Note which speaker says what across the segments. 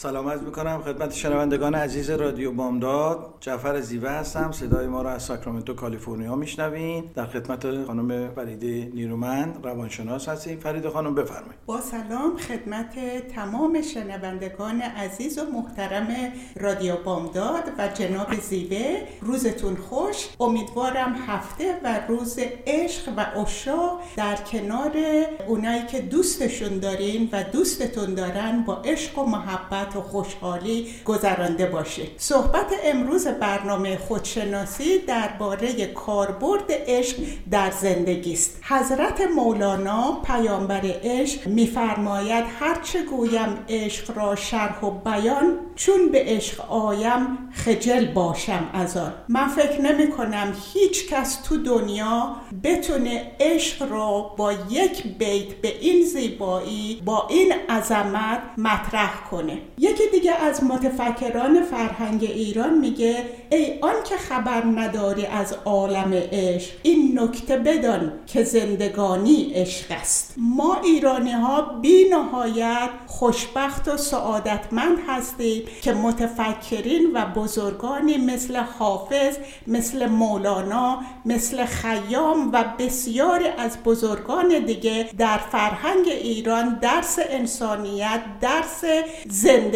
Speaker 1: سلام عرض می‌کنم خدمت شنوندگان عزیز رادیو بامداد. جعفر زیوه هستم. صدای ما را از ساکرامنتو کالیفرنیا میشنوین. در خدمت خانم فریده نیرومند روانشناس هستیم. فرید خانم بفرمایید.
Speaker 2: با سلام خدمت تمام شنوندگان عزیز و محترم رادیو بامداد و جناب زیوه. روزتون خوش. امیدوارم هفته و روز عشق و اشاق در کنار اونایی که دوستشون دارین و دوستتون دارن با عشق و محبت و خوشحالی گذرانده باشه. صحبت امروز برنامه خودشناسی درباره کاربرد عشق در زندگی است. حضرت مولانا پیامبر عشق میفرماید هرچه گویم عشق را شرح و بیان چون به عشق آیم خجل باشم از آن. من فکر نمی کنم هیچ کس تو دنیا بتونه عشق را با یک بیت به این زیبایی با این عظمت مطرح کنه. یکی دیگه از متفکران فرهنگ ایران میگه ای آن که خبر نداری از عالم عشق این نکته بدان که زندگانی عشق است. ما ایرانی ها بی نهایت خوشبخت و سعادتمند هستیم که متفکرین و بزرگانی مثل حافظ مثل مولانا مثل خیام و بسیاری از بزرگان دیگه در فرهنگ ایران درس انسانیت درس زندگی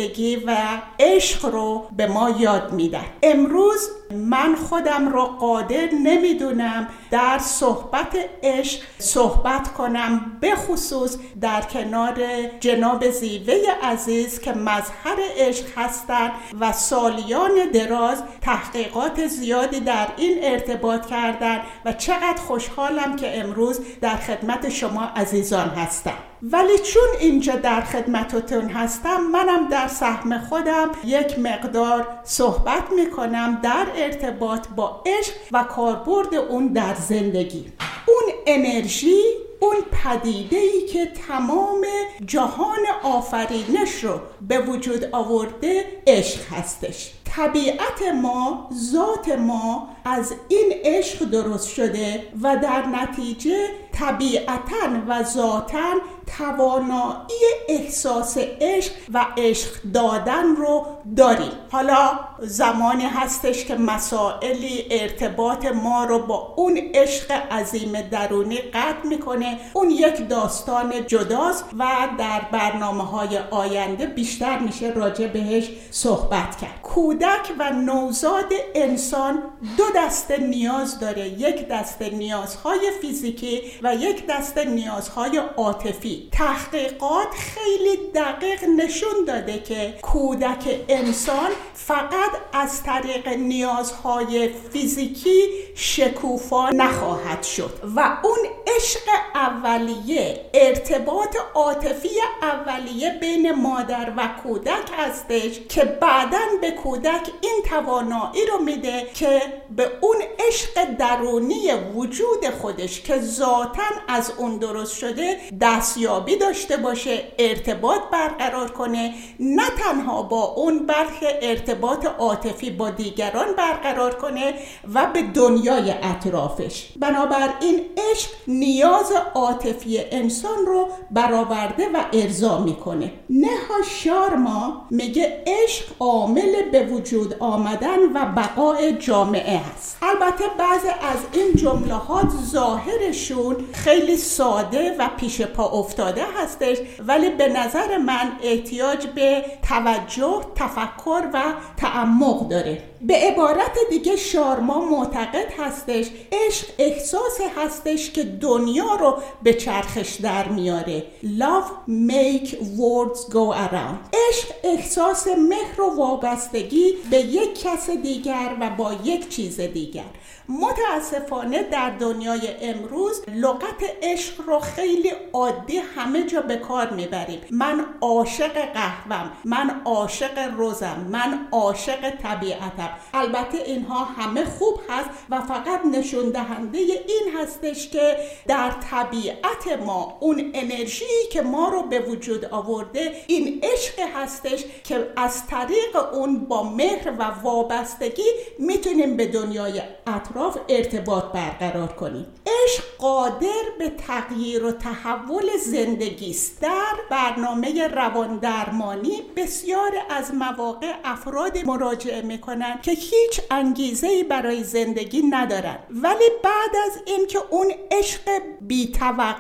Speaker 2: و عشق رو به ما یاد میدن. امروز من خودم رو قادر نمی‌دونم در صحبت عشق صحبت کنم به خصوص در کنار جناب زیوه عزیز که مظهر عشق هستند و سالیان دراز تحقیقات زیادی در این ارتباط کردن و چقدر خوشحالم که امروز در خدمت شما عزیزان هستم. ولی چون اینجا در خدمتتون هستم منم در سهم خودم یک مقدار صحبت می‌کنم در ارتباط با عشق و کاربرد اون در زندگی. اون انرژی اون پدیده ای که تمام جهان آفرینش رو به وجود آورده عشق هستش. طبیعت ما ذات ما از این عشق درست شده و در نتیجه طبیعتا و ذاتا توانایی احساس عشق و عشق دادن رو داریم. حالا زمانی هستش که مسائلی ارتباط ما رو با اون عشق عظیم درونی قطع می‌کنه. اون یک داستان جداست و در برنامه های آینده بیشتر میشه راجع بهش صحبت کرد. کودک و نوزاد انسان دو دسته نیاز داره یک دسته نیازهای فیزیکی و یک دسته نیازهای عاطفی. تحقیقات خیلی دقیق نشون داده که کودک انسان فقط از طریق نیازهای فیزیکی شکوفا نخواهد شد و اون عشق اولیه ارتباط عاطفی اولیه بین مادر و کودک هستش که بعدا به کودک این توانایی رو میده که به اون عشق درونی وجود خودش که ذاتا از اون درست شده دستیابی داشته باشه ارتباط برقرار کنه نه تنها با اون بلکه ارتباط عاطفی با دیگران برقرار کنه و به دنیای اطرافش. بنابراین عشق نیاز عاطفی انسان رو برآورده و ارضا می‌کنه. نها شارما میگه عشق عامل به وجود آمدن و بقای جامعه است. البته بعضی از این جملات ظاهرشون خیلی ساده و پیش پا افتاده هستش ولی به نظر من احتیاج به توجه تفکر و تعمق داره. به عبارت دیگه شارما معتقد هستش عشق احساس هستش که دنیا رو به چرخش در میاره. Love make words go around. عشق احساس مهر و وابستگی به یک کس دیگر و با یک چیز دیگر. متاسفانه در دنیای امروز لغت عشق رو خیلی عادی همه جا به کار می‌بریم. من عاشق قهوم من عاشق روزم من عاشق طبیعتم. البته اینها همه خوب هست و فقط نشون دهنده این هستش که در طبیعت ما اون انرژی که ما رو به وجود آورده این عشق هستش که از طریق اون با مهر و وابستگی می‌تونیم به دنیای اطراف ارتباط برقرار کنیم. عشق قادر به تغییر و تحول زندگی است. در برنامه روان درمانی بسیار از مواقع افراد مراجعه می‌کنن که هیچ انگیزه برای زندگی ندارن ولی بعد از اینکه اون عشق بیتوقع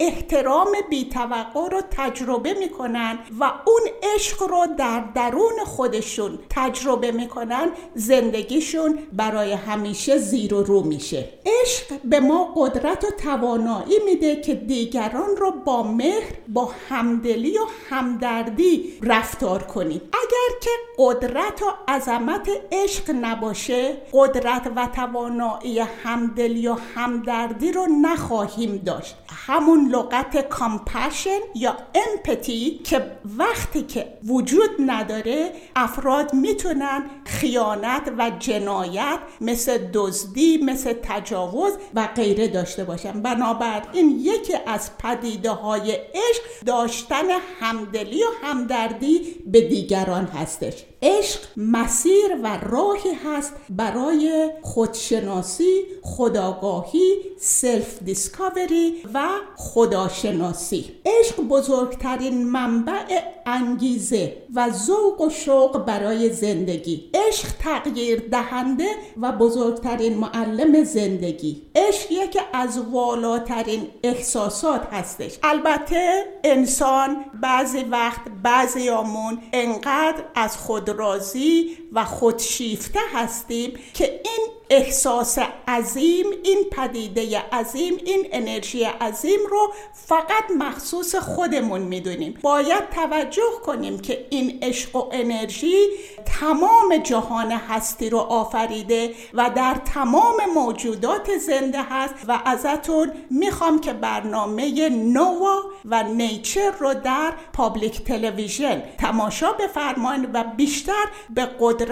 Speaker 2: احترام بیتوقع رو تجربه می‌کنن و اون عشق رو در درون خودشون تجربه می‌کنن زندگیشون برای همیشه زیر و رو میشه. عشق به ما قدرت و توانایی میده که دیگران رو با مهر با همدلی و همدردی رفتار کنیم. اگر که قدرت و عظمت عشق نباشه قدرت و توانایی همدلی و همدردی رو نخواهیم داشت. همون لغت compassion یا empathy که وقتی که وجود نداره افراد می‌تونن خیانت و جنایت مثل دزدی مثل تجاوز و غیره داشته باشن. بنابراین یکی از پدیده های عشق داشتن همدلی و همدردی به دیگران هستش. عشق مسیر و راهی هست برای خودشناسی خودآگاهی self discovery و خداشناسی. عشق بزرگترین منبع انگیزه و ذوق و شوق برای زندگی. عشق تغییر دهنده و بزرگترین معلم زندگی. عشق یکی از والاترین احساسات هستش. البته انسان بعضی وقت بعضی آمون انقدر از خود راضی و خودشیفته هستیم که این احساس عظیم این پدیده عظیم این انرژی عظیم رو فقط مخصوص خودمون می‌دونیم. باید توجه کنیم که این عشق و انرژی تمام جهان هستی رو آفریده و در تمام موجودات زنده هست و ازتون می‌خوام که برنامه نوا و نیچر رو در پابلیک تلویزیون تماشا بفرمایید و بیشتر به قدرت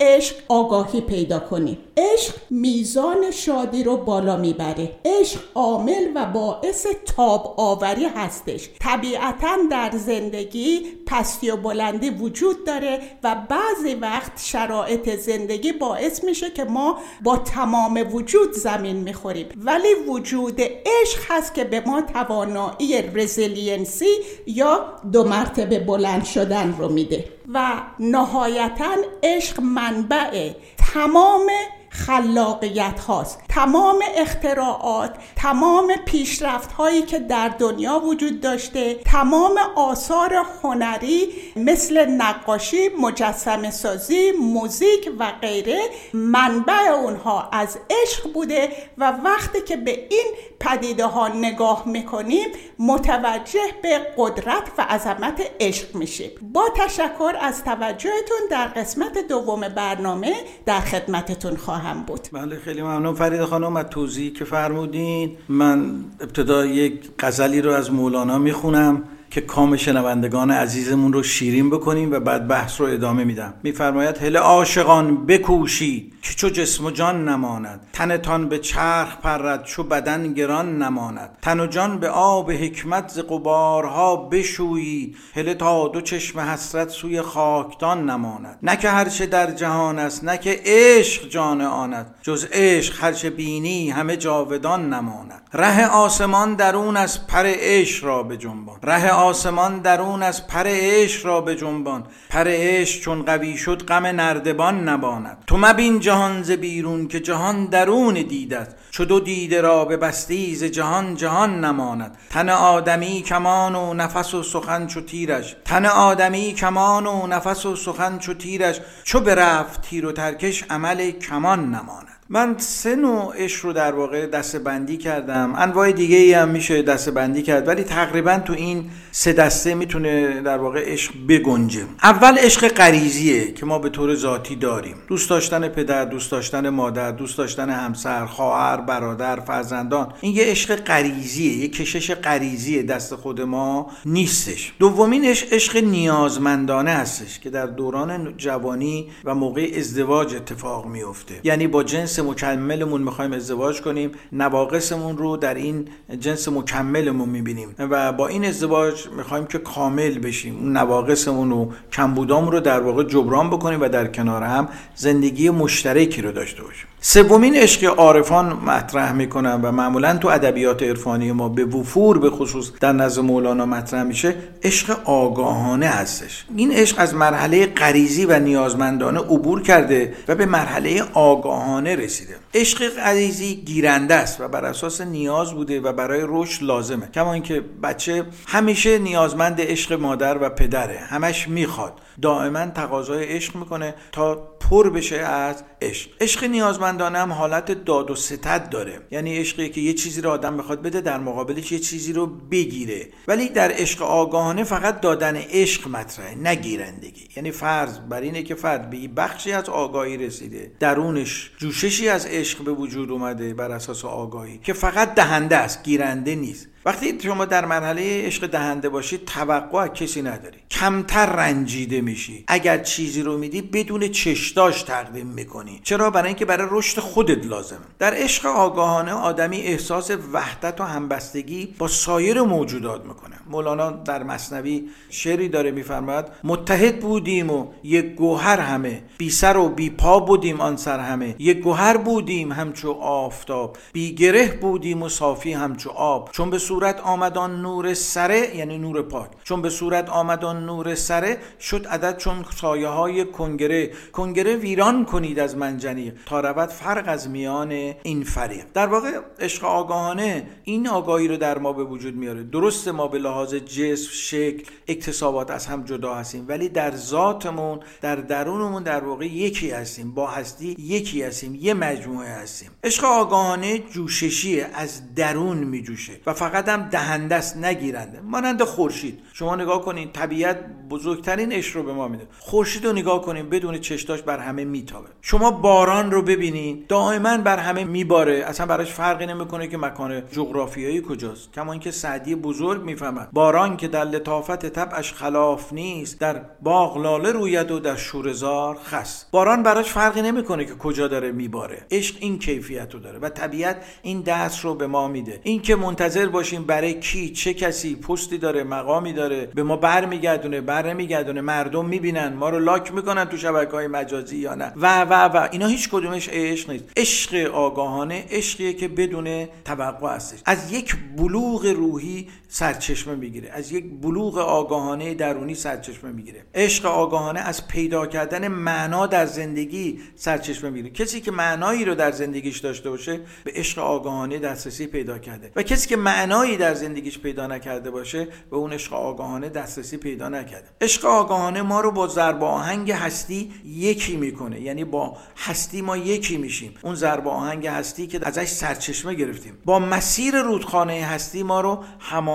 Speaker 2: عشق آگاهی پیدا کنید عشق میزان شادی رو بالا می‌بره. عشق عامل و باعث تاب آوری هستش. طبیعتا در زندگی پستی و بلندی وجود داره و بعضی وقت شرایط زندگی باعث میشه که ما با تمام وجود زمین می‌خوریم. ولی وجود عشق هست که به ما توانایی resiliency یا دو مرتبه بلند شدن رو میده. و نهایتا عشق منبع تمام خلاقیت هاست. تمام اختراعات تمام پیشرفت هایی که در دنیا وجود داشته تمام آثار هنری مثل نقاشی مجسم سازی موزیک و غیره منبع اونها از عشق بوده و وقتی که به این پدیده ها نگاه می‌کنیم متوجه به قدرت و عظمت عشق میشیم. با تشکر از توجهتون در قسمت دوم برنامه در خدمتتون خواهم بود.
Speaker 1: بله خیلی ممنون. فرید خانم از توضیحی که فرمودین من ابتدا یک غزلی رو از مولانا می‌خونم که کام شنوندگان عزیزمون رو شیرین بکنیم و بعد بحث رو ادامه میدم. میفرماید هله عاشقان بکوشید. که چو جسم و جان نماند. تنتان به چرخ پرد چو بدن گران نماند. تن و جان به آب حکمت ز قبارها بشویید. هله تا دو چشم حسرت سوی خاکدان نماند. نه که هرچه در جهان است نه که عشق جان آند جز عشق هرچه بینی همه جاودان نماند. ره آسمان درون از پر عشق را به جنبان ره آسمان درون از پر عشق را به جنبان پر عشق چون قوی شد غم نردبان نباند. تو مبین جهان ز بیرون که جهان درون دیدت چو دو دیده را به بستی ز جهان جهان نماند. تن آدمی کمان و نفس و سخن چو تیرش تن آدمی کمان و نفس و سخن چو تیرش چو برفت تیر و ترکش عمل کمان نماند. من سه نوع عشق رو در واقع دسته بندی کردم. انواع دیگه ای هم میشه دسته بندی کرد ولی تقریبا تو این سه دسته می‌تونه در واقع عشق بگنجه. اول عشق غریزیه که ما به طور ذاتی داریم. دوست داشتن پدر دوست داشتن مادر دوست داشتن همسر خواهر برادر فرزندان. این یه عشق غریزیه یه کشش غریزیه دست خود ما نیستش. دومین عشق عشق نیازمندانه هستش که در دوران جوانی و موقع ازدواج اتفاق میفته. یعنی با جنس مکملمون می‌خوایم ازدواج کنیم نواقصمون رو در این جنس مکملمون می‌بینیم و با این ازدواج می‌خوایم که کامل بشیم. اون نواقصمون و کمبودام رو در واقع جبران بکنیم و در کنار هم زندگی مشترکی رو داشته باشیم. سومین عشق عارفان مطرح می‌کنن و معمولا تو ادبیات عرفانی ما به وفور به خصوص در نزد مولانا مطرح میشه عشق آگاهانه هستش. این عشق از مرحله غریزی و نیازمندانه عبور کرده و به مرحله آگاهانه رسیده. عشق غریزی گیرنده است و بر اساس نیاز بوده و برای رشد لازمه. کما اینکه بچه همیشه نیازمند عشق مادر و پدره همش می‌خواد. دائما تقاضای عشق می‌کنه تا پر بشه از عشق. عشق نیازمندانه هم حالت داد و ستد داره. یعنی عشقی که یه چیزی رو آدم بخواد بده در مقابلش یه چیزی رو بگیره. ولی در عشق آگاهانه فقط دادن عشق مطرحه نگیرندگی یعنی فرض بر اینه که فرد به بخشی از آگاهی رسیده. درونش جوششی از عشق به وجود اومده بر اساس آگاهی که فقط دهنده است گیرنده نیست. وقتی شما در مرحله عشق دهنده باشید توقع از کسی نداری. کمتر رنجیده میشی. اگر چیزی رو میدی بدون چشداش تقدیم می‌کنی. چرا؟ برای اینکه برای رشد خودت لازمه. در عشق آگاهانه آدمی احساس وحدت و همبستگی با سایر موجودات می‌کنه. مولانا در مصنوی شعری داره میفرماید متحد بودیم و یک گوهر همه. بی سر و بی پا بودیم آن سر همه. یک گوهر بودیم همچو آفتاب. بی گره بودیم و صافی همچو آب. چون به صورت آمدان نور سره یعنی نور پاک. چون به صورت آمدان نور سره شد عدد چون سایه های کنگره. کنگره ویران کنید از منجنیق تا رود فرق از میان این فریق. در واقع عشق آگاهانه این آگاهی رو در ما به وجود میاره. درست ما به لحاظ جسم شکل اکتسابات از هم جدا هستیم ولی در ذاتمون در درونمون در واقع یکی هستیم. با هستی یکی هستیم یه مجموعه هستیم. عشق آگاهانه جوششیه از درون میجوشه. و فقط هم دهنده است نگیرنده. مانند خورشید. شما نگاه کنین طبیعت بزرگترین عشق رو به ما میده. خورشید رو نگاه کنین بدون چشتاش بر همه میتابه. شما باران رو ببینین دائما بر همه میباره. اصلا براش فرقی نمی‌کنه که مکان جغرافیایی کجاست. کما اینکه سعدی بزرگ می‌فهمد. باران که در لطافت طبعش خلاف نیست در باغ لاله روید و در شورزار خس. باران براش فرقی نمی‌کنه که کجا داره میباره. عشق این کیفیت رو داره و طبیعت این دست رو به ما میده. این که منتظر باشیم برای کی؟ چه کسی؟ پستی داره مقامی داره. به ما برمیگردونه بر نمیگردونه مردم می‌بینن. ما رو لاک می‌کنن تو شبکه های مجازی یا نه. و و و. اینا هیچ کدومش عشق نیست. عشق آگاهانه عشقیه که بدون توقع هستش. از یک بلوغ روحی سرچشمه می‌گیره. از یک بلوغ آگاهانه درونی سرچشمه می‌گیره. عشق آگاهانه از پیدا کردن معنا در زندگی سرچشمه می‌گیره. کسی که معنایی رو در زندگیش داشته باشه به عشق آگاهانه دسترسی پیدا کرده. و کسی که معنایی در زندگیش پیدا نکرده باشه به اون عشق آگاهانه دسترسی پیدا نکرده. عشق آگاهانه ما رو با ضرب آهنگ هستی یکی می‌کنه. یعنی با هستی ما یکی میشیم. اون ضرب آهنگ هستی که ازش سرچشمه گرفتیم. با مسیر رودخانه هستی ما رو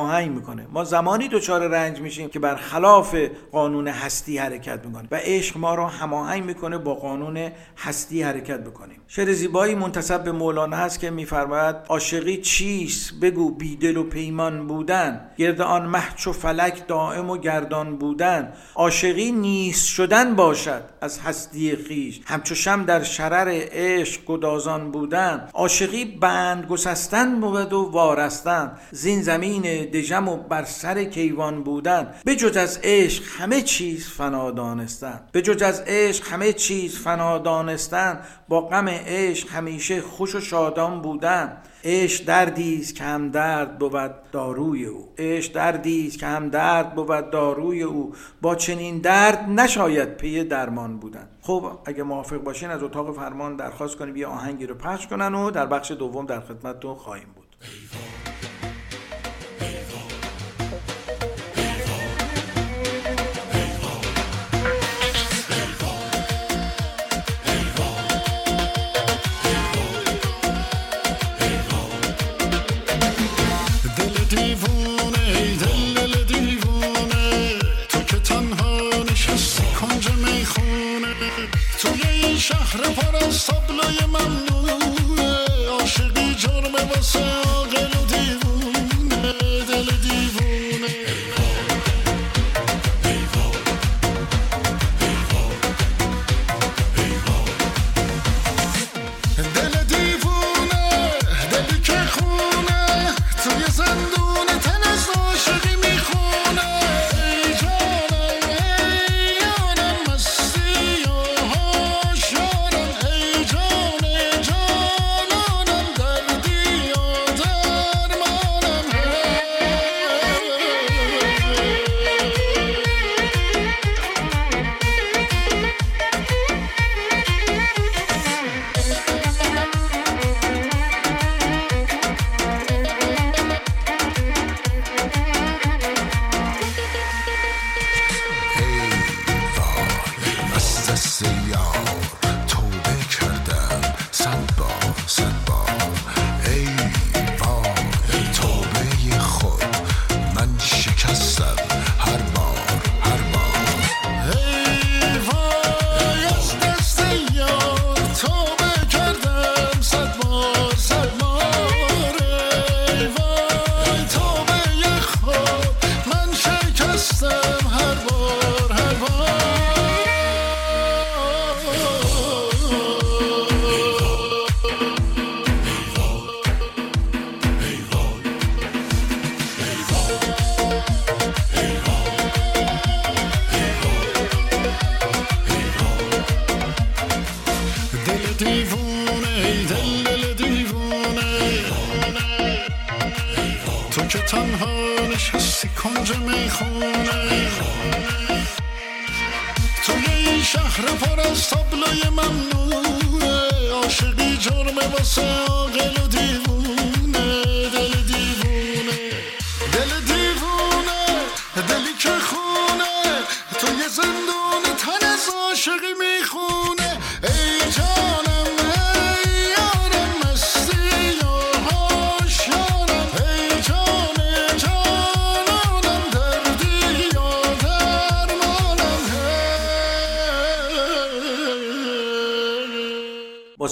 Speaker 1: هماهنگ می‌کنه. ما زمانی دچار رنج میشیم که برخلاف قانون هستی حرکت می‌کنه و عشق ما رو هماهنگ می‌کنه با قانون هستی حرکت بکنیم. شعر زیبایی منتسب به مولانا هست که میفرماید عاشقی چیست؟ بگو بیدل و پیمان بودن. گرد آن محچ و فلک دائم و گردان بودن. عاشقی نیست شدن باشد از هستی خیش همچو شم در شرر عشق گدازان بودن. عاشقی بند گسستن بود و وارستن. زین زمین دژم و بر سر کیوان بودن بجز از عشق همه چیز فنا دانستن. بجز از عشق همه چیز فنا دانستن. با غم عشق همیشه خوش و شادان بودن. عشق دردی است که هم درد بود داروی او. عشق دردی است که هم درد بود داروی او. با چنین درد نشاید پی درمان بودن. خب اگه موافق باشین از اتاق فرمان درخواست کنیم یه آهنگی رو پخش کنن و در بخش دوم در خدمتتون خواهیم بود.
Speaker 3: Preparar stabla
Speaker 1: hjemme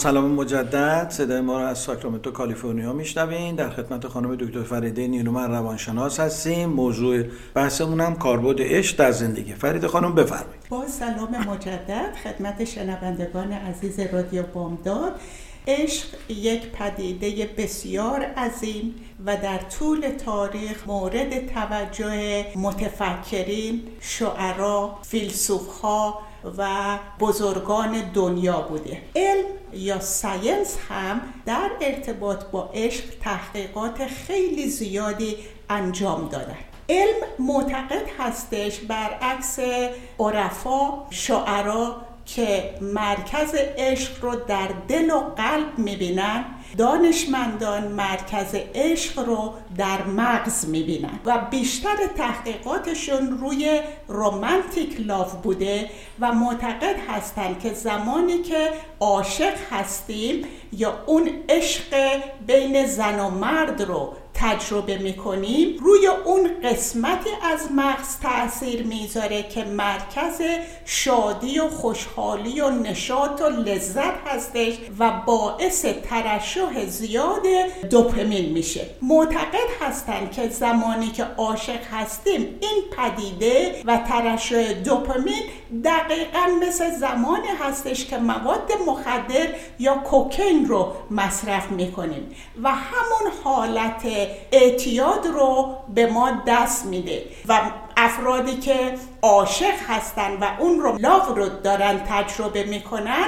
Speaker 1: سلام مجدد. صدای ما را از ساکرامنتو کالیفرنیا میشنوین. در خدمت خانم دکتر فریده نیرومن روانشناس هستیم. موضوع بحثمون هم کاربرد عشق در زندگی. فرید خانم بفرمایید.
Speaker 2: با سلام مجدد. خدمت شنوندگان عزیز رادیو بامداد. عشق یک پدیده بسیار عظیم و در طول تاریخ مورد توجه متفکرین، شعرا، فیلسوفها و بزرگان دنیا بوده. علم یا ساینس هم در ارتباط با عشق تحقیقات خیلی زیادی انجام دادن. علم معتقد هستش برعکس عرفا شعرا که مرکز عشق رو در دل و قلب می‌بینن. دانشمندان مرکز عشق رو در مغز می‌بینن و بیشتر تحقیقاتشون روی رومانتیک لاف بوده و معتقد هستند که زمانی که عاشق هستیم یا اون عشق بین زن و مرد رو تجربه می‌کنیم. روی اون قسمتی از مغز تاثیر می‌ذاره که مرکز شادی و خوشحالی و نشاط و لذت هستش و باعث ترشح زیاد دوپامین میشه. معتقد هستند که زمانی که عاشق هستیم این پدیده و ترشح دوپامین دقیقا مثل زمانی هستش که مواد مخدر یا کوکین رو مصرف می‌کنیم. و همون حالت اعتیاد رو به ما دست میده. و افرادی که عاشق هستن و اون رو لاو رو دارن تجربه می‌کنن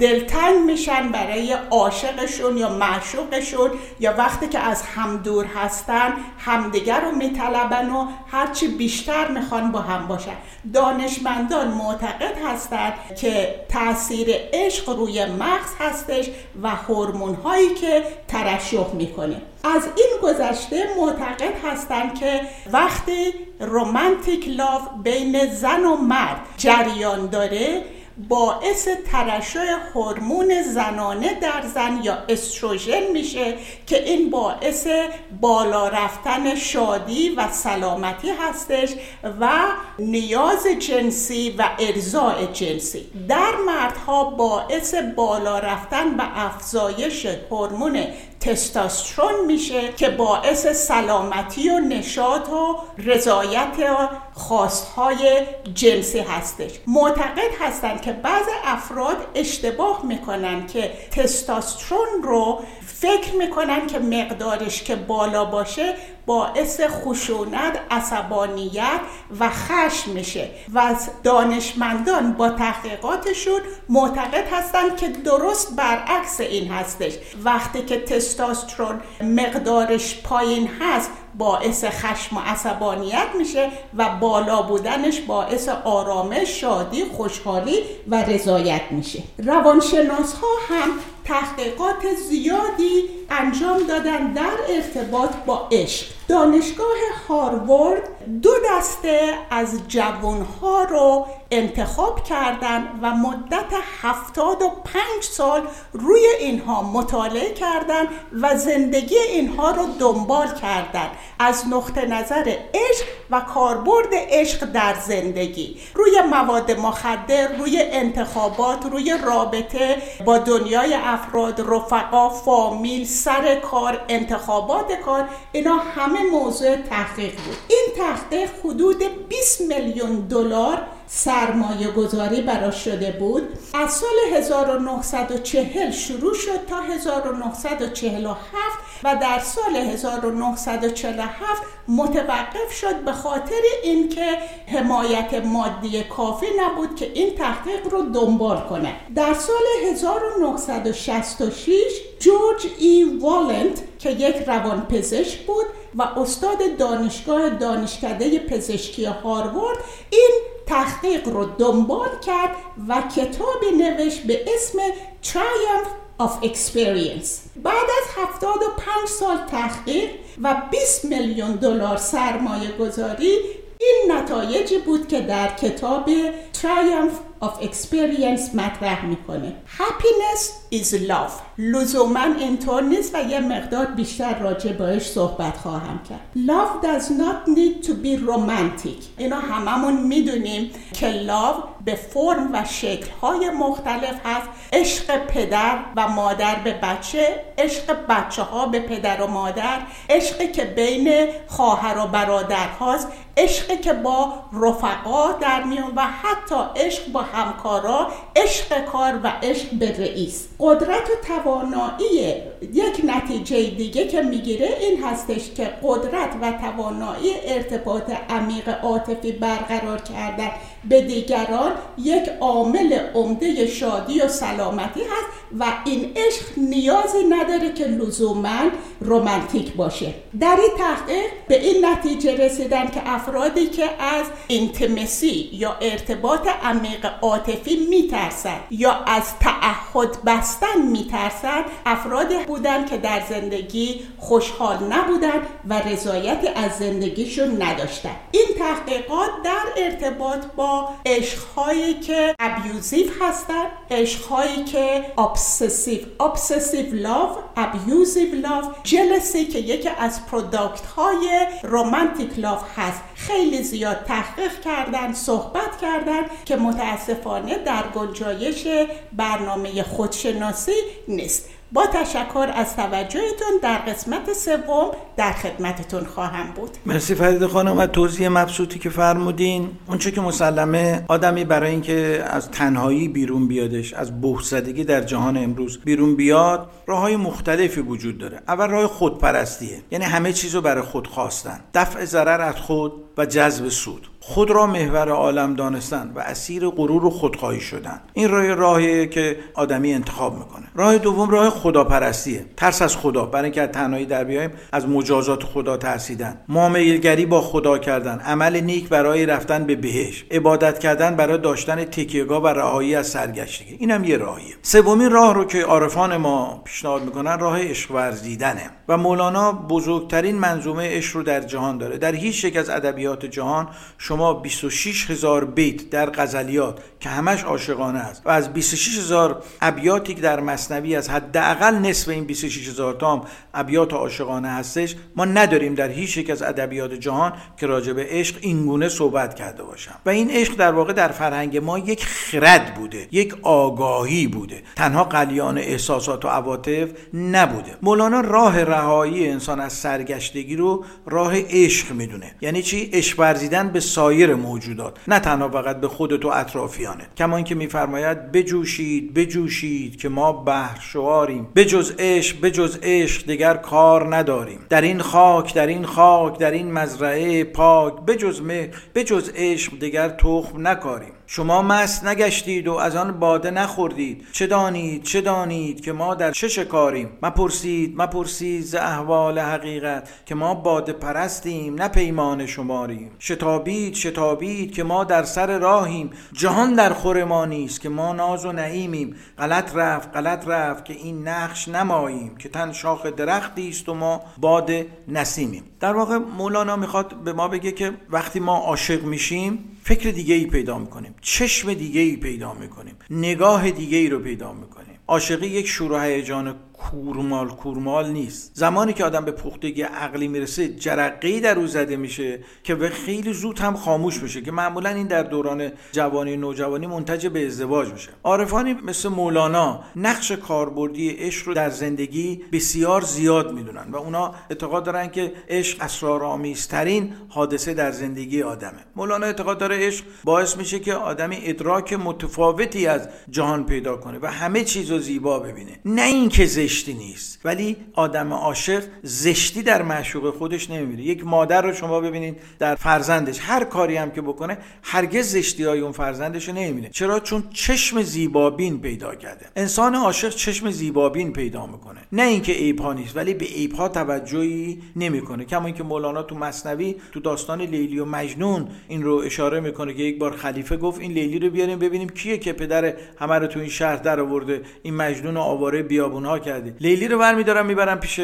Speaker 2: دلتنگ میشن برای عاشقشون یا معشوقشون یا وقتی که از هم دور هستن همدیگر رو میطلبن و هرچی بیشتر می‌خوان با هم باشن. دانشمندان معتقد هستند که تاثیر عشق روی مغز هستش و هورمون هایی که ترشح می‌کنه. از این گذشته معتقد هستند که وقتی رومانتیک لاف بین زن و مرد جریان داره باعث ترشح هورمون زنانه در زن یا استروژن میشه که این باعث بالا رفتن شادی و سلامتی هستش و نیاز جنسی و ارزاع جنسی. در مردها باعث بالا رفتن و افزایش هورمون تستاسترون میشه که باعث سلامتی و نشاط و رضایت خواستهای جنسی هستش. معتقد هستند که بعض افراد اشتباه می‌کنن که تستاسترون رو فکر می‌کنن که مقدارش که بالا باشه باعث خشونت، عصبانیت و خشم میشه و دانشمندان با تحقیقاتشون معتقد هستند که درست برعکس این هستش. وقتی که تستاسترون مقدارش پایین هست باعث خشم و عصبانیت میشه و بالا بودنش باعث آرامش، شادی، خوشحالی و رضایت میشه. روانشناس ها هم تحقیقات زیادی انجام دادن در ارتباط با عشق. دانشگاه هاروارد دو دسته از جوانها رو انتخاب کردن و مدت هفتاد و پنج سال روی اینها مطالعه کردن و زندگی اینها رو دنبال کردن. از نقطه نظر عشق و کاربرد عشق در زندگی. روی مواد مخدر روی انتخابات روی رابطه با دنیای افراد رفقا فامیل سر کار انتخابات کار اینا همه موضوع تحقیق بود. این تحقیق حدود 20 میلیون دلار سرمایه گذاری براش شده بود. از سال 1940 شروع شد تا 1947 و در سال 1947 متوقف شد به خاطر اینکه حمایت مادی کافی نبود که این تحقیق رو دنبال کنه. در سال 1966 جورج ای والنت که یک روانپزشک بود و استاد دانشگاه دانشکده پزشکی هاروارد این تحقیق رو دنبال کرد و کتابی نوشت به اسم Triumph of Experience. بعد از 75 سال تحقیق و 20 میلیون دلار سرمایه گذاری این نتایجی بود که در کتاب Triumph of experience مطرح می‌کنه. Happiness is love. لزوما اینطور نیست و یه مقدار بیشتر راجع بهش صحبت خواهم کرد. Love does not need to be romantic. اینا هممون می‌دونیم که love به فرم و شکلهای مختلف هست. عشق پدر و مادر به بچه عشق بچه ها به پدر و مادر عشقی که بین خواهر و برادر هاست عشقی که با رفقا در میون و حتی عشق با همکارا عشق کار و عشق به رئیس. قدرت و توانایی یک نتیجه دیگه که می‌گیره این هستش که قدرت و توانایی ارتباط عمیق عاطفی برقرار کردن به دیگران یک عامل عمده شادی و سلامتی هست و این عشق نیازی نداره که لزوما romantic باشه. در این تحقیق به این نتیجه رسیدن که افرادی که از intimacy یا ارتباط عمیق عاطفی میترسن یا از تعهد بستن میترسن افرادی بودن که در زندگی خوشحال نبودن و رضایتی از زندگیشون نداشتن این تحقیقات در ارتباط با عشقهایی که abusive هستن عشقهایی که obsessive. Obsessive love abusive love. Jealousy که یکی از product های romantic love هست. خیلی زیاد تحقیق کردن صحبت کردن که متاسفانه در گنجایش برنامه خودشناسی نیست. با تشکر از توجهتون در قسمت سوم در خدمتتون خواهم بود.
Speaker 1: مرسی فرید خانم و توضیح مبسوطی که فرمودین. اونچه که مسلمه آدمی برای اینکه از تنهایی بیرون بیادش از بهزدگی در جهان امروز بیرون بیاد راه های مختلفی وجود داره. اول راه خودپرستیه. یعنی همه چیز رو برای خود خواستن. دفع ضرر از خود و جذب سود. خود را محور عالم دانستن و اسیر غرور و خودخواهی شدن این راه راهیه که آدمی انتخاب می‌کنه. راه دوم راه خداپرستیه. ترس از خدا. برای اینکه تنهایی در بیایم از مجازات خدا ترسیدن. معاملگری با خدا کردن. عمل نیک برای رفتن به بهش عبادت کردن برای داشتن تکیهگاه و رهایی از سرگشتگی. اینم یه راهیه. سومین راه رو که عارفان ما پیشنهاد می‌کنن راه عشق ورزیدنه. و مولانا بزرگترین منظومه عشق رو در جهان داره. در هیچ یک از ادبیات جهان شما 26 هزار بیت در غزلیات که همش عاشقانه است و از 26 هزار ابیاتی که در مصنوی از حداقل نصف این 26 هزار تا ابیات عاشقانه هستش ما نداریم در هیچ یک از ادبیات جهان که راجع به عشق اینگونه صحبت کرده باشم. و این عشق در واقع در فرهنگ ما یک خرد بوده یک آگاهی بوده. تنها قلیان احساسات و عواطف نبوده. مولانا راه رهایی انسان از سرگشتگی رو راه عشق می‌دونه. یعنی چی؟ عشق ورزیدن به سایر موجودات نه تنها فقط به خودت و اطرافیانه. کما اینکه میفرماید بجوشید بجوشید که ما بحر شواریم بجز عشق بجز عشق دیگر کار نداریم. در این خاک در این خاک در این مزرعه پاک بجز مهر بجز عشق دیگر تخم نکاریم. شما مست نگشتید و از آن باده نخوردید. چه دانید؟ چه دانید که ما در چه شکاریم؟ مپرسید مپرسید ز احوال حقیقت که ما باده پرستیم نه پیمان شماریم. شتابید شتابید که ما در سر راهیم. جهان در خور ما نیست که ما ناز و نعیمیم. غلط رفت غلط رفت که این نقش نماییم که تن شاخ درختی است و ما باد نسیمیم. در واقع مولانا می‌خواد به ما بگه که وقتی ما عاشق میشیم فکر دیگه ای پیدا می‌کنیم چشم دیگه ای پیدا می‌کنیم نگاه دیگه ای رو پیدا می‌کنیم. عاشقی یک شور و هیجان کورمال کورمال نیست. زمانی که آدم به پختگی عقلی می‌رسه جرقه در او زده میشه که به خیلی زود هم خاموش میشه که معمولا این در دوران جوانی نوجوانی منتج به ازدواج میشه. عارفانی مثل مولانا نقش کاربردی عشق رو در زندگی بسیار زیاد می‌دونن و اونا اعتقاد دارن که عشق اسرارآمیزترین حادثه در زندگی آدمه. مولانا اعتقاد داره عشق باعث میشه که آدمی ادراک متفاوتی از جهان پیدا کنه و همه چیز رو زیبا ببینه. نه اینکه زشتی نیست. ولی آدم عاشق زشتی در معشوق خودش نمی‌بینه. یک مادر رو شما ببینید در فرزندش. هر کاری هم که بکنه هرگز زشتی های اون فرزندش رو نمی‌بینه. چرا؟ چون چشم زیبابین پیدا کرده. انسان عاشق چشم زیبابین پیدا می‌کنه. نه اینکه ها نیست ولی به ها توجهی نمی‌کنه. کما اینکه مولانا تو مصنوی تو داستان لیلی و مجنون این رو اشاره می‌کنه که یک بار خلیفه گفت این لیلی رو بیاریم ببینیم کیه که پدر همه رو تو این شهر در آورده. این مجنون آواره بیابون ها کرده. لیلی رو برمیدارم می‌برم پیش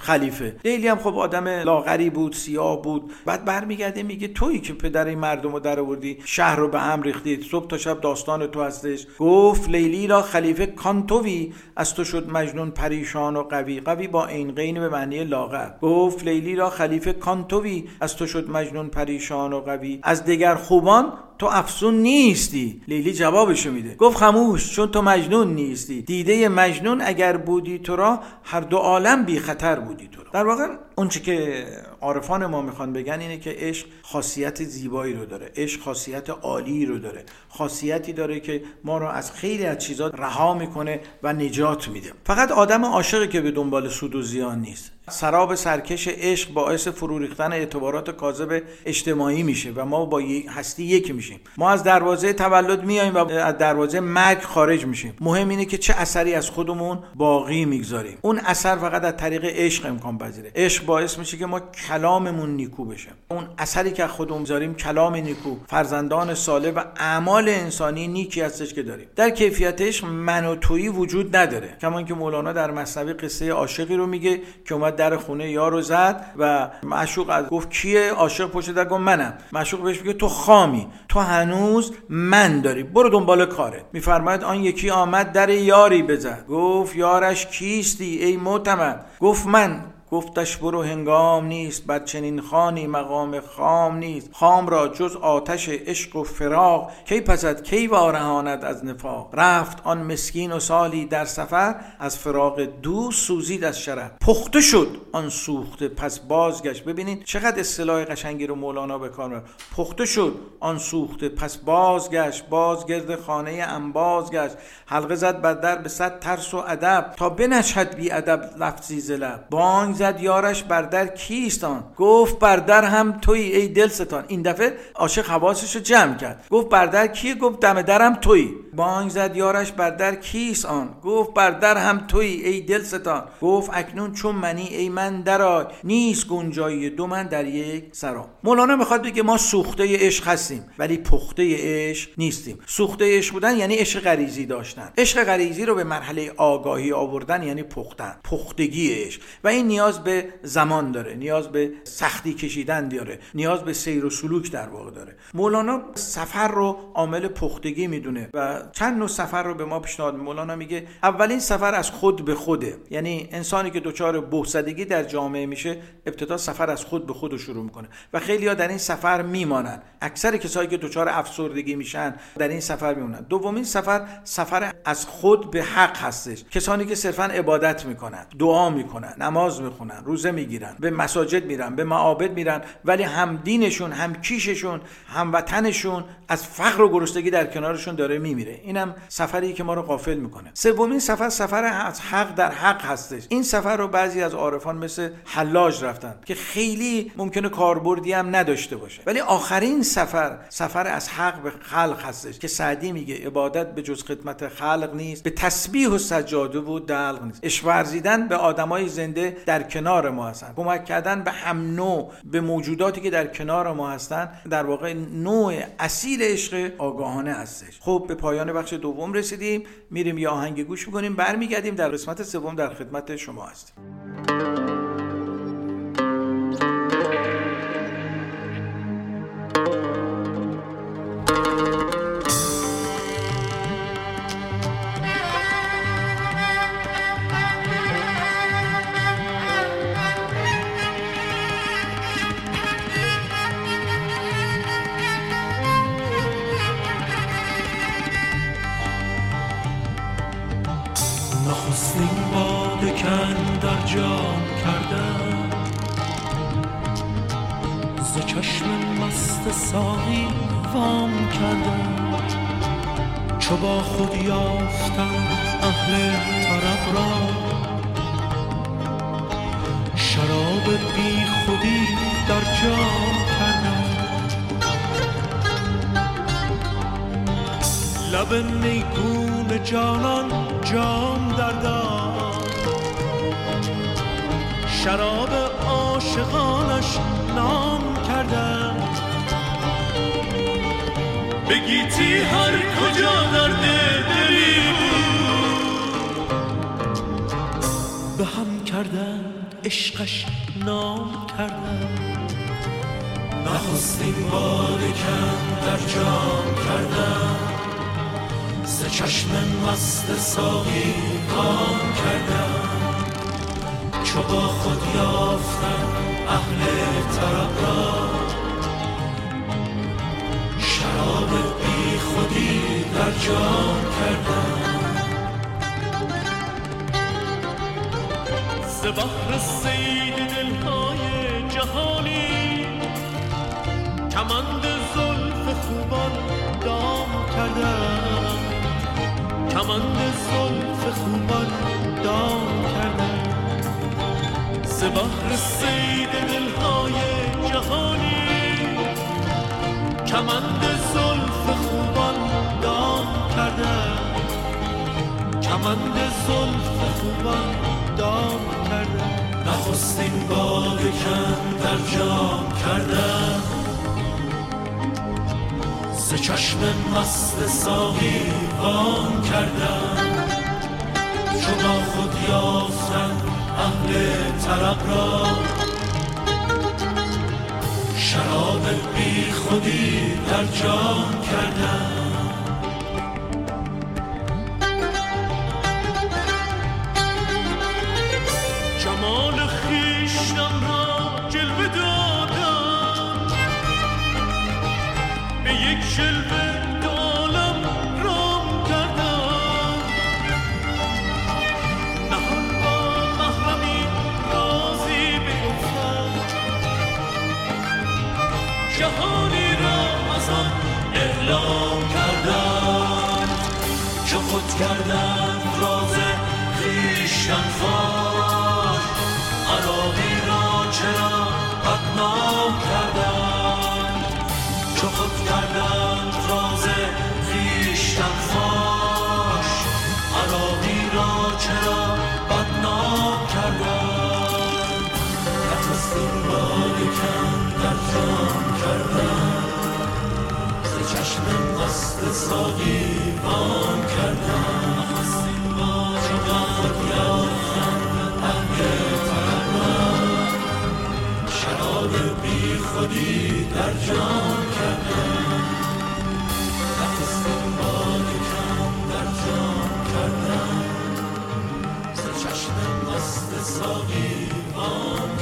Speaker 1: خلیفه. لیلی هم خب آدم لاغری بود سیاه بود. بعد برمیگرده میگه تویی که پدر این مردم رو در آوردی شهر رو به هم ریختی. صبح تا شب داستان تو هستش. گفت لیلی را خلیفه کانتوی. از تو شد مجنون پریشان و قوی. قوی با این قین به معنی لاغر. گفت لیلی را خلیفه کانتوی. از تو شد مجنون پریشان و قوی. از دیگر خوبان تو افسون نیستی. لیلی جوابشو میده. گفت خموش چون تو مجنون نیستی. دیده مجنون اگر بودی تو را هر دو عالم بی خطر بودی تو را. در واقع اونچه که عارفان ما می‌خوان بگن اینه که عشق خاصیت زیبایی رو داره عشق خاصیت عالی رو داره. خاصیتی داره که ما رو از خیلی از چیزا رها می‌کنه و نجات میده. فقط آدم عاشقی که به دنبال سود و زیان نیست. سراب سرکش عشق باعث فرو ریختن اعتبارات کاذب اجتماعی میشه و ما با هستی یکی میشیم. ما از دروازه تولد میایم و از دروازه مرگ خارج میشیم. مهم اینه که چه اثری از خودمون باقی می‌گذاریم. اون اثر فقط از طریق عشق امکان پذیره. عشق باعث میشه که ما کلاممون نیکو بشه. اون اثری که خودمون می‌ذاریم کلام نیکو فرزندان صالح و اعمال انسانی نیکی هستش که داریم. در کیفیت عشق من و تویی وجود نداره. کما که مولانا در مصنوی قصه عاشقی رو میگه که اومد در خونه یارو زد و معشوق از گفت کیه عاشق پشت در؟ گفت منم. معشوق بهش میگه تو خامی. تو هنوز من داری. برو دنبال کارت. میفرماید آن یکی آمد در یاری بزد. گفت یارش کیستی ای معتمد گفت من. گفتش برو هنگام نیست بر چنین خانی مقام خام نیست. خام را جز آتش عشق و فراق کی پسد کی وارهاند از نفاق؟ رفت آن مسکین و سالی در سفر از فراق دوست سوزید از شرف پخته شد آن سوخته پس بازگشت. ببینید چقدر اصطلاح قشنگی رو مولانا به کار پخته شد آن سوخته پس بازگشت. بازگرد خانه انباز گشت حلقه زد بر در به صد ترس و ادب. تا بنشد بی ادب لفظی زلب بانگ زد یارش بر در کیستان؟ گفت بر در هم توی ای دل ستان این دفعه عاشق حواسش رو جمع کرد. گفت بر در کیه؟ گفت دم درم توی بانگ زد یارش بر در کیست آن گفت بر در هم توی ای دل ستان گفت اکنون چون منی ای من درای نیست گنجایی دو من در یک سرا مولانا می‌خواد بگه ما سوخته عشق هستیم ولی پخته عشق نیستیم. سوخته عشق بودن یعنی عشق غریزی داشتن. عشق غریزی رو به مرحله آگاهی آوردن یعنی پختن. پختگی عشق. و این نیاز به زمان داره نیاز به سختی کشیدن داره نیاز به سیر و سلوک در واقع داره. مولانا سفر رو عامل پختگی می‌دونه و چند نوع سفر رو به ما پیشنهاد مولانا میگه اولین سفر از خود به خوده. یعنی انسانی که دچار بهزدگی در جامعه میشه ابتدا سفر از خود به خود شروع می‌کنه و خیلی ها در این سفر میمانن اکثر کسایی که دچار افسردگی میشن در این سفر میمونن دومین سفر سفر از خود به حق هستش. کسانی که صرفا عبادت می‌کنن دعا می‌کنن نماز می‌خونن روزه می‌گیرن به مساجد میرن به معابد میرن ولی هم دینشون هم کیششون هم وطنشون از فقر و گرسنگی در کنارشون داره میمیره. اینم سفری که ما رو غافل می‌کنه. سومین سفر سفر از حق در حق هستش. این سفر رو بعضی از عارفان مثل حلاج رفتن که خیلی ممکنه کاربردی هم نداشته باشه. ولی آخرین سفر سفر از حق به خلق هستش که سعدی میگه عبادت به جز خدمت خلق نیست به تسبیح و سجاده و دلق نیست. اشورزیدن به آدمای زنده در کنار ما هستن. کمک کردن به هم نوع به موجوداتی که در کنار ما هستن در واقع نوع اصیل عشق آگاهانه هستش. خب به پایان بخش دوم رسیدیم میریم یه آهنگ گوش می‌کنیم برمیگردیم در قسمت سوم در خدمت شما هستیم.
Speaker 4: چو با خود یافتم اهل طرب را.
Speaker 5: شراب بی خودی در جام کردم. لب میگون جانان جام دردم شراب عاشقانش نام کردم. بگیتی هر کجا درد دلی به هم کردن عشقش نام کردن. نخستین کم در جام کردم ز چشم مست ساقی کام کردم چو با خود یافتم اهل طرب را بی خودی در جام کردم ز بحر سید دلهای جهانی کمند زلف خوبان دام کردم کمند زلف خوبان دام کردم ز بحر سید دلهای جهانی کمند کمند زلف خوبان دام کردم نخستین باد کم در جام کردم ز چشم مست ساقی وام کردم با خود یافتم اهل طرب را. شراب بی خودی در جام کردم چشم مست ساقی وام کردم. شراب بی خودی در جام کردم. نخستین باد در جام کردم. ز چشم مست ساقی وام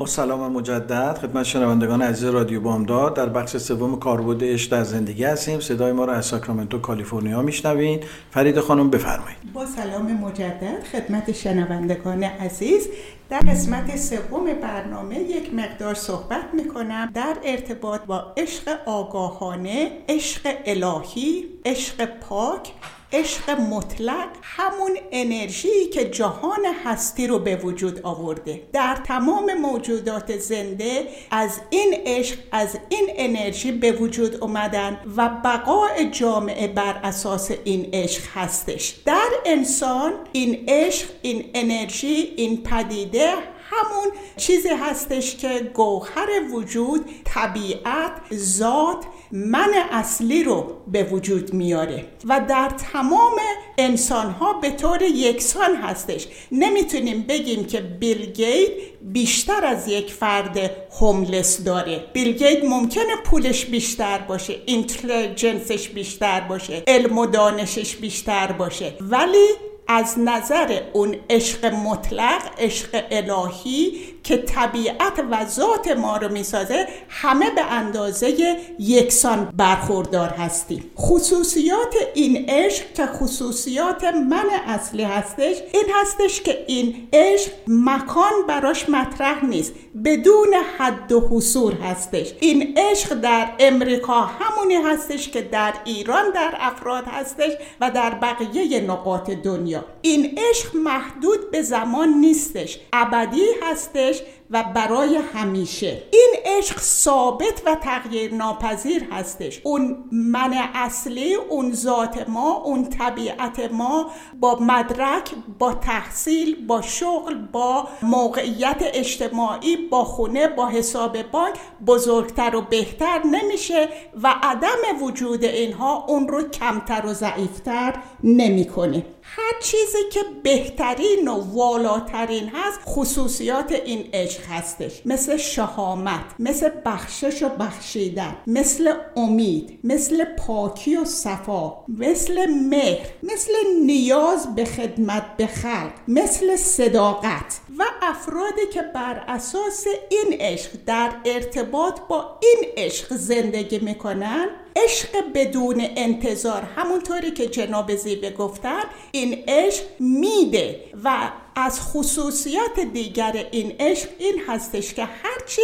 Speaker 5: با
Speaker 1: سلام مجدد خدمت شنوندگان عزیز رادیو بامداد. در بخش سوم کاربرد عشق در زندگی هستیم. صدای ما را از ساکرامنتو کالیفرنیا میشنوین فرید خانم بفرمایید.
Speaker 2: با سلام مجدد خدمت شنوندگان عزیز. در قسمت سوم برنامه یک مقدار صحبت می‌کنم در ارتباط با عشق آگاهانه عشق الهی عشق پاک عشق مطلق همون انرژی که جهان هستی رو به وجود آورده. در تمام موجودات زنده از این عشق از این انرژی به وجود اومدن و بقای جامعه بر اساس این عشق هستش. در انسان این عشق این انرژی این پدیده همون چیزی هستش که گوهر وجود طبیعت ذات من اصلی رو به وجود میاره و در تمام انسان ها به طور یکسان هستش. نمی‌تونیم بگیم که بیل گیت بیشتر از یک فرد هوملس داره. بیل گیت ممکنه پولش بیشتر باشه اینتلیجنسش بیشتر باشه علم و دانشش بیشتر باشه ولی از نظر اون عشق مطلق عشق الهی که طبیعت و ذات ما رو می‌سازه همه به اندازه یکسان برخوردار هستیم. خصوصیات این عشق که خصوصیات من اصلی هستش این هستش که این عشق مکان براش مطرح نیست بدون حد و حصور هستش. این عشق در امریکا همونی هستش که در ایران در افراد هستش و در بقیه نقاط دنیا. این عشق محدود به زمان نیستش. ابدی هستش English و برای همیشه. این عشق ثابت و تغییر ناپذیر هستش. اون من اصلی اون ذات ما اون طبیعت ما با مدرک با تحصیل با شغل با موقعیت اجتماعی با خونه با حساب بانک بزرگتر و بهتر نمیشه و عدم وجود اینها اون رو کمتر و ضعیفتر نمی‌کنه. هر چیزی که بهترین و والاترین هست خصوصیات این عشق. هستش. مثل شهامت مثل بخشش و بخشیدن مثل امید مثل پاکی و صفا مثل مهر مثل نیاز به خدمت به خلق مثل صداقت و افرادی که بر اساس این عشق در ارتباط با این عشق زندگی می‌کنن. عشق بدون انتظار همونطوری که جناب زیبه گفتن این عشق میده و از خصوصیات دیگر این عشق این هستش که هرچی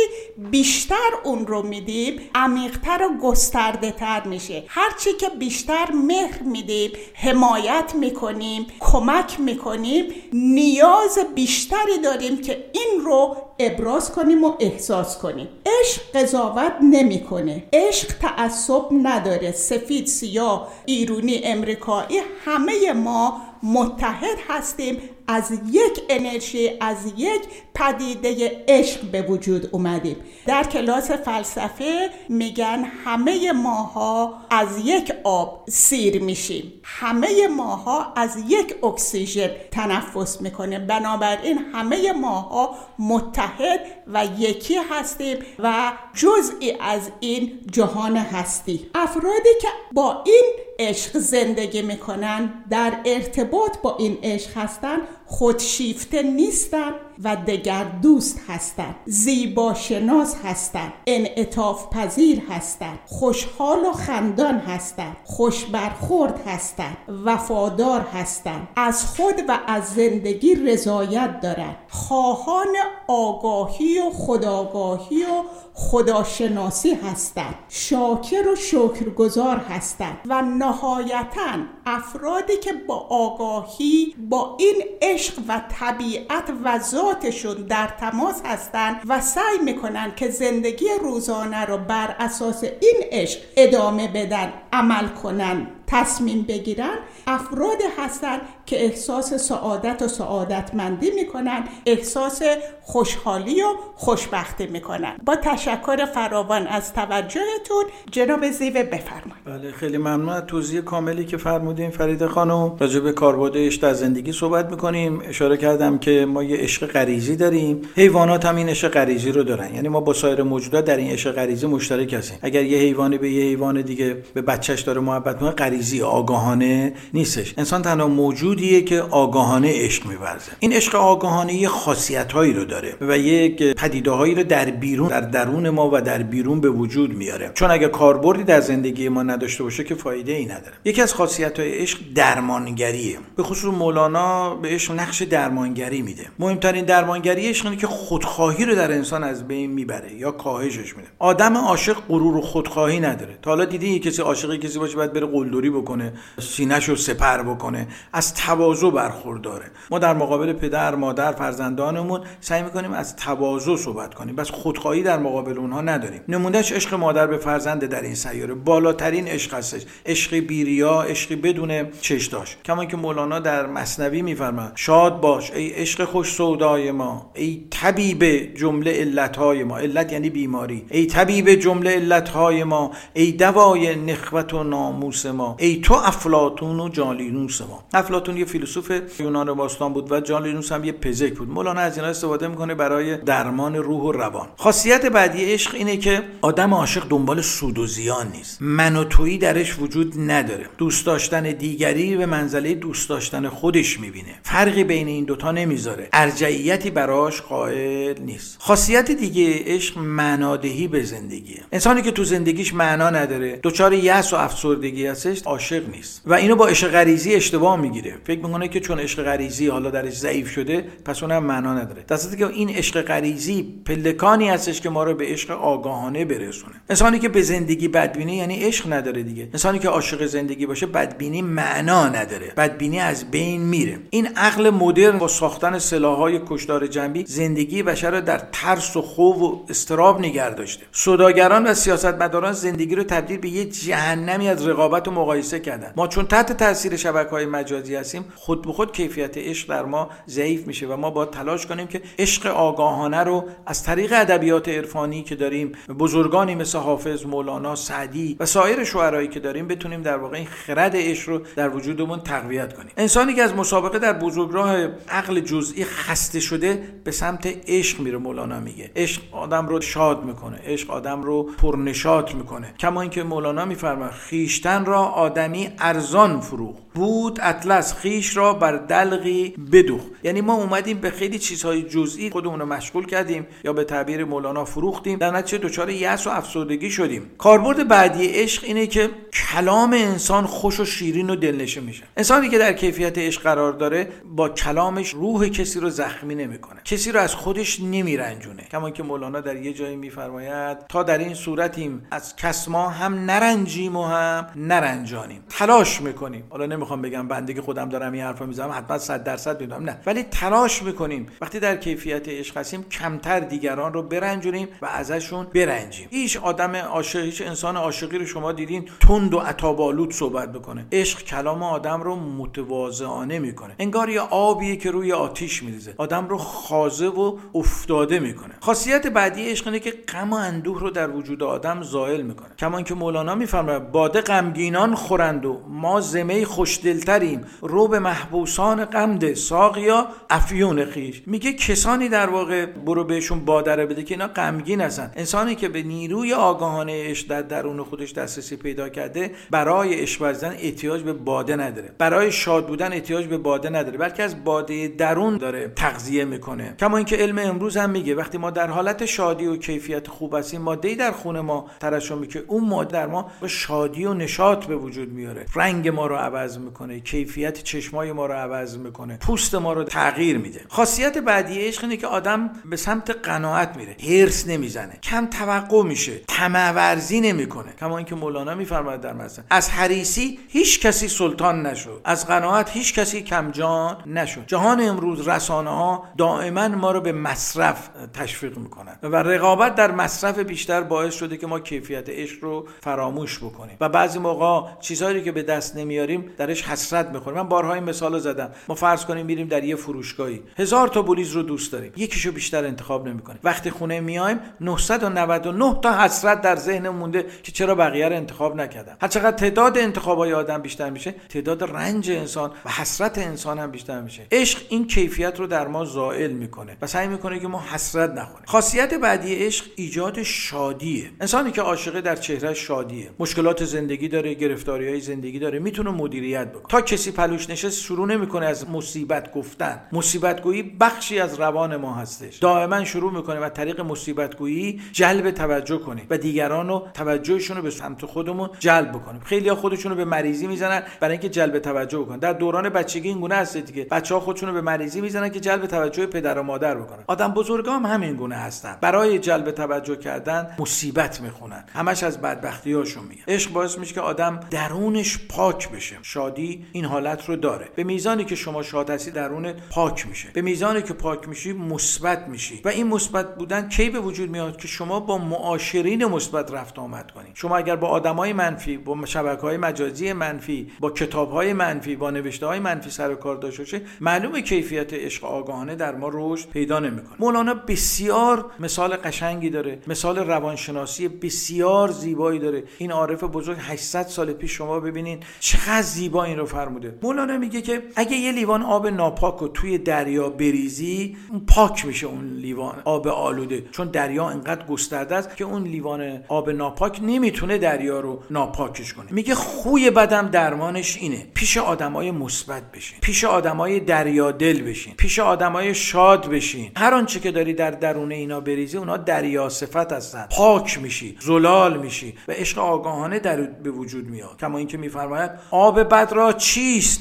Speaker 2: بیشتر اون رو میدیم عمیقتر و گسترده تر میشه. هرچی که بیشتر مهر میدیم حمایت می‌کنیم کمک می‌کنیم نیاز بیشتری داریم که این رو ابراز کنیم و احساس کنیم. عشق قضاوت نمی‌کنه. عشق تعصب نداره. سفید سیاه ایرونی امریکایی همه ما متحد هستیم از یک انرژی از یک پدیده عشق به وجود اومدیم. در کلاس فلسفه میگن همه ماها از یک آب سیر میشیم. همه ماها از یک اکسیژن تنفس می‌کنه بنابراین همه ماها متحد و یکی هستیم و جزئی از این جهان هستی. افرادی که با این عشق زندگی می‌کنن در ارتباط با این عشق هستن خودشیفته نیستن و دگر دوست هستند زیبا شناس هستند انعطاف پذیر هستند خوشحال و خندان هستند خوش برخورد هستند وفادار هستند از خود و از زندگی رضایت دارند خواهان آگاهی و خداگاهی و خداشناسی هستند. شاکر و شکرگزار هستند و نهایتا افرادی که با آگاهی با این عشق و طبیعت و ذاتشون در تماس هستند و سعی می‌کنن که زندگی روزانه رو بر اساس این عشق ادامه بدن عمل کنن تصمیم بگیرن افراد هستند که احساس سعادت و سعادتمندی می‌کنن احساس خوشحالی و خوشبختی می‌کنن. با تشکر فراوان از توجهتون جناب زیوه بفرمایید.
Speaker 1: بله خیلی ممنون از توضیح کاملی که فرمودین فرید خانم. راجع به کاربرد عشق در زندگی صحبت می‌کنیم. اشاره کردم که ما یه عشق غریزی داریم. حیوانات هم این عشق غریزی رو دارن. یعنی ما با سایر موجودات در این عشق غریزی مشترک هستیم. اگر یه حیوانی به یه حیوان دیگه به بچهش داره محبت می‌کنه غریزی آگاهانه نیستش. انسان تنها موجودیه که آگاهانه عشق میورزه. این عشق آگاهانه یه خاصیتهایی رو داره و یک پدیده‌هایی رو در بیرون در درون ما و در بیرون به وجود میاره. چون اگه کاربردی در زندگی ما نداشته باشه که فایده ای نداره. یکی از خاصیت‌های عشق درمانگریه. به خصوص مولانا به عشق نقش درمانگری میده. مهمترین درمانگری عشق اینه که خودخواهی رو در انسان از بین می‌بره یا کاهشش میده. آدم عاشق غرور و خودخواهی نداره. تا حالا دیدی کسی عاشق کسی باشه بعد بره قلدری بکنه سینه‌شو سپر بکنه. از تواضع برخورداره. ما در مقابل پدر مادر فرزندانمون سعی می‌کنیم از تواضع صحبت کنیم. بس خودخواهی در مقابل اونها نداریم. نمونهش عشق مادر به فرزند در این سیاره. بالاترین عشق هستش عشق بیریا عشقی بدون چشداش کما که مولانا در مصنوی میفرماد شاد باش ای عشق خوش سودای ما ای طبیب جمله علتهای ما. علت یعنی بیماری. ای طبیب جمله علتهای ما ای دوای نخوت و ناموس ما ای تو افلاتون و جالینوس ما. افلاتون افلاتون یه فیلسوف یونان باستان بود و جان لینوس هم یه پزشک بود. مولانا از اینا استفاده می‌کنه برای درمان روح و روان. خاصیت بعدی عشق اینه که آدم عاشق دنبال سود و زیان نیست. من و تویی درش وجود نداره. دوست داشتن دیگری به منزله دوست داشتن خودش می‌بینه. فرقی بین این دوتا نمی‌ذاره. ارجعیتی براش قائل نیست. خاصیت دیگه عشق معنادهی به زندگیه. انسانی که تو زندگیش معنا نداره دچار یأس و افسردگی هستش عاشق نیست و اینو با عشق غریزی اشتباه می‌گیره. فکر می‌کنه که چون عشق غریزی حالا درش ضعیف شده پس اونم معنا نداره. در که این عشق غریزی پلکانی هستش که ما رو به عشق آگاهانه برسونه. انسانی که به زندگی بدبینی یعنی عشق نداره دیگه. انسانی که عاشق زندگی باشه بدبینی معنا نداره. بدبینی از بین میره. این عقل مدرن با ساختن سلاحهای کشدار جنبی زندگی بشر رو در ترس و خوف و استراب نگه داشته. سوداگران و سیاستمداران زندگی رو تبدیل به یه جهنمی از رقابت و مقایسه کردن. ما چون تحت تاثیر شبکه های مجازی هستیم خود به خود کیفیت عشق در ما ضعیف میشه و ما باید تلاش کنیم که عشق آگاهانه رو از طریق ادبیات عرفانی که داریم بزرگانی مثل حافظ مولانا سعدی و سایر شعرایی که داریم بتونیم در واقع این خرد عشق رو در وجودمون تقویت کنیم. انسانی که از مسابقه در بزرگراه عقل جزئی خسته شده به سمت عشق میره مولانا میگه. عشق آدم رو شاد می‌کنه عشق آدم رو پرنشات می‌کنه. کما اینکه مولانا میفرماید خیشتن را آدمی ارزان فروخ بود اطلس خیش را بر دلقی بدوخ یعنی ما اومدیم به خیلی چیزهای جزئی خودمون رو مشغول کردیم یا به تعبیر مولانا فروختیم. در نتیجه دچار یأس و افسردگی شدیم. کاربرد بعدی عشق اینه که کلام انسان خوش و شیرین و دلنشین میشه. انسانی که در کیفیت عشق قرار داره با کلامش روح کسی رو زخمی نمی‌کنه. کسی رو از خودش نمیرنجونه. کما که مولانا در یه جایی میفرماید تا در این صورتیم از کس ما هم نرنجیم و هم نرنجانیم. تلاش می‌کنیم. حالا نمی‌خوام بگم بنده که خودم دارم این حرفا می‌زنم حتما 100 درصد می‌دونم. نه. ولی تلاش می‌کنیم. وقتی در کیفیت عشق هستیم کمتر دیگران رو برنجونیم و ازشون برنجیم. هیچ آدم عاشق هیچ انسان عاشقی رو شما دیدین تند و عتابالود صحبت بکنه. عشق کلام آدم رو متواضعانه می‌کنه. انگار یه آبیه که روی آتیش میریزه. آدم رو خازه و افتاده می‌کنه. خاصیت بعدی عشق اینه که غم و اندوه رو در وجود آدم زائل می‌کنه. کما که مولانا میفرماید باده غمگینان خورند و ما زمه خوشدلتریم. رو به محبوسان غمده ساقیا افیون خیش. میگه کسانی در واقع برو بهشون بادره بده که اینا غمگین هستن. انسانی که به نیروی آگاهانه عشق در درون خودش دسترسی پیدا کرده برای عشق احتیاج به باده نداره. برای شاد بودن احتیاج به باده نداره. بلکه از باده درون داره تغذیه می‌کنه. کما اینکه علم امروز هم میگه وقتی ما در حالت شادی و کیفیت خوب هستیم ماده در خون ما ترشح می‌کنه اون ماده در ما شادی و نشاط به وجود میاره. رنگ ما رو عوض می‌کنه کیفیت چشمای ما رو عوض می‌کنه پوست ما رو تغییر میده. خاصیت بعدی عشق اینه که آدم به سمت قناعت میره هرس نمی‌زنه کم توقع میشه طمع ورزی نمی‌کنه. کما اینکه مولانا میفرماید در مثلا از حریسی هیچ کسی سلطان نشد از قناعت هیچ کسی کمجان نشد. جهان امروز رسانه ها دائما ما رو به مصرف تشویق می‌کنن و رقابت در مصرف بیشتر باعث شده که ما کیفیت عشق رو فراموش بکنیم. و بعضی موقع چیزهایی که به دست نمیاریم درش حسرت می‌خوریم من بارها این مثال زدم. ما فرض کنیم میریم در یه فروشگاهی. هزار تا بلیز رو دوست داریم. یکیشو بیشتر انتخاب نمی‌کنیم. وقتی خونه میایم 999 تا حسرت در ذهن مونده که چرا بقیه رو انتخاب نکردم هر چقدر تعداد انتخابای آدم بیشتر میشه تعداد رنج انسان و حسرت انسان هم بیشتر میشه. عشق این کیفیت رو در ما زائل می‌کنه و سعی می‌کنه که ما حسرت نخوریم. خاصیت بعدی عشق ایجاد شادیه. انسانی که عاشقه در چهره شادیه. مشکلات زندگی داره گرفتاری های زندگی داره می‌تونه مدیریت بکنه. تا کسی پلوش نشست شروع نمی‌کنه از مصیبت گفتن. مصیبت گویی بخشی از روان ما هستش. دائما شروع می‌کنه و طریق مصیبت گویی جلب توجه کنیم و دیگران رو توجهشون رو به سمت خودمون جلب بکنیم خیلی خودشون رو به مریضی می‌زنن برای اینکه جلب توجه بکنن در دوران بچگی این گونه هست دیگه. بچه ها خودشون رو به مریضی می‌زنن که جلب توجه پدر و مادر بکنن. آدم بزرگا هم همین گونه هستن. برای جلب توجه کردن مصیبت می‌خونن. همش از بدبختیاشون میگن. عشق باعث میشه که آدم درونش پاک بشه. شادی این حالت رو داره. به میزانی که شما شاد هستی درون پاک میشه. به میزانی که پاک میشی مثبت میشی. و این مثبت بودن کی به وجود میاد که شما با معاشرین مثبت رفت آمد کنید شما اگر با آدمای منفی با شبکه های مجازی منفی با کتاب های منفی با نوشته های منفی سر کار داشته باشه معلومه کیفیت عشق آگاهانه در ما رشد پیدا نمی‌کنه. مولانا بسیار مثال قشنگی داره. مثال روانشناسی بسیار زیبایی داره. این عارف بزرگ 800 سال پیش شما ببینین چقدر زیبا این رو فرموده. مولانا مولانا میگه که اگه یه لیوان آب ناپاک رو توی دریا بریزی پاک میشه اون لیوان آب آلوده. چون دریا انقدر گسترده است که اون لیوان آب ناپاک نمی‌تونه دریا رو ناپاکش کنه. میگه خوی بدم درمانش اینه. پیش آدمای مثبت بشین. پیش آدمای دریا دل بشین. پیش آدمای شاد بشین. هر آنچه که داری در درون اینا بریزی اونا دریا صفت هستن. پاک میشی. زلال میشی. و عشق آگاهانه در به وجود میاد. کما اینکه میفرماید آب بد را چیست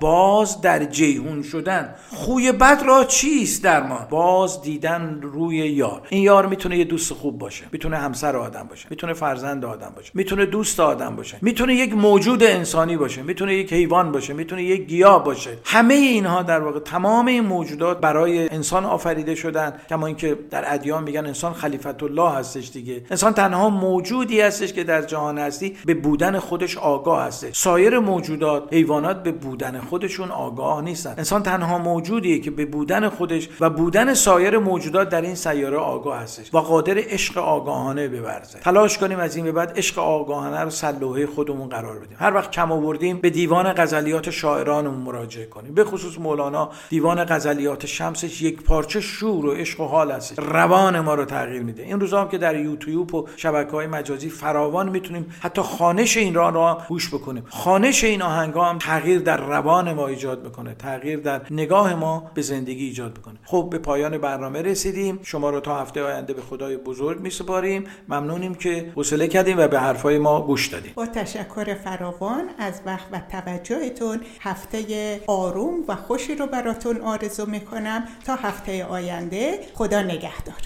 Speaker 1: باز در جیهون شدن. خوی بد را چیست درمان؟ باز دیدن روی یار. این یار می‌تونه یه دوست خوب باشه. می‌تونه همسر آدم باشه. می‌تونه فرزند آدم باشه. می‌تونه دوست آدم باشه. می‌تونه یک موجود انسانی باشه. می‌تونه یک حیوان باشه. می‌تونه یک گیاه باشه. همه اینها در واقع تمام این موجودات برای انسان آفریده شدن. کما اینکه در ادیان میگن انسان خلیفت الله هستش دیگه. انسان تنها موجودی هستش که در جهان هستی. به بودن خودش آگاه هستش. سایر موجودات حیوانات به بودن خودشون آگاه نیستن. انسان تنها موجودیه که به بودن خودش و بودن سایر موجودات در این سیاره آگاه هستش و قادر عشق آگاهانه بورزه تلاش کنیم از این به بعد عشق آگاهانه رو سلوحه خودمون قرار بدیم. هر وقت کم آوردیم به دیوان غزلیات شاعرانمون مراجعه کنیم. به خصوص مولانا دیوان غزلیات شمسش یک پارچه شور و عشق و حال هست روان ما رو تغییر میده. این روزا هم که در یوتیوب و شبکه های مجازی فراوان می‌تونیم حتی خانش این را را گوش بکنیم. خانش این آهنگ هم تغییر در روان ما ایجاد می‌کنه تغییر در نگاه ما به زندگی ایجاد می‌کنه خب به پایان برنامه رسیدیم. شما رو تا هفته آینده به خدای بزرگ میسپاریم. ممنونیم که حوصله کردیم و به حرفای ما گوش دادیم.
Speaker 2: با تشکر فراوان از وقت و توجهتون هفته آروم و خوشی رو براتون آرزو می‌کنم. تا هفته آینده خدا نگهدار.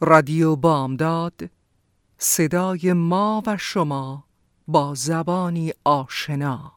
Speaker 6: رادیو بامداد صدای ما و شما با زبانی آشنا.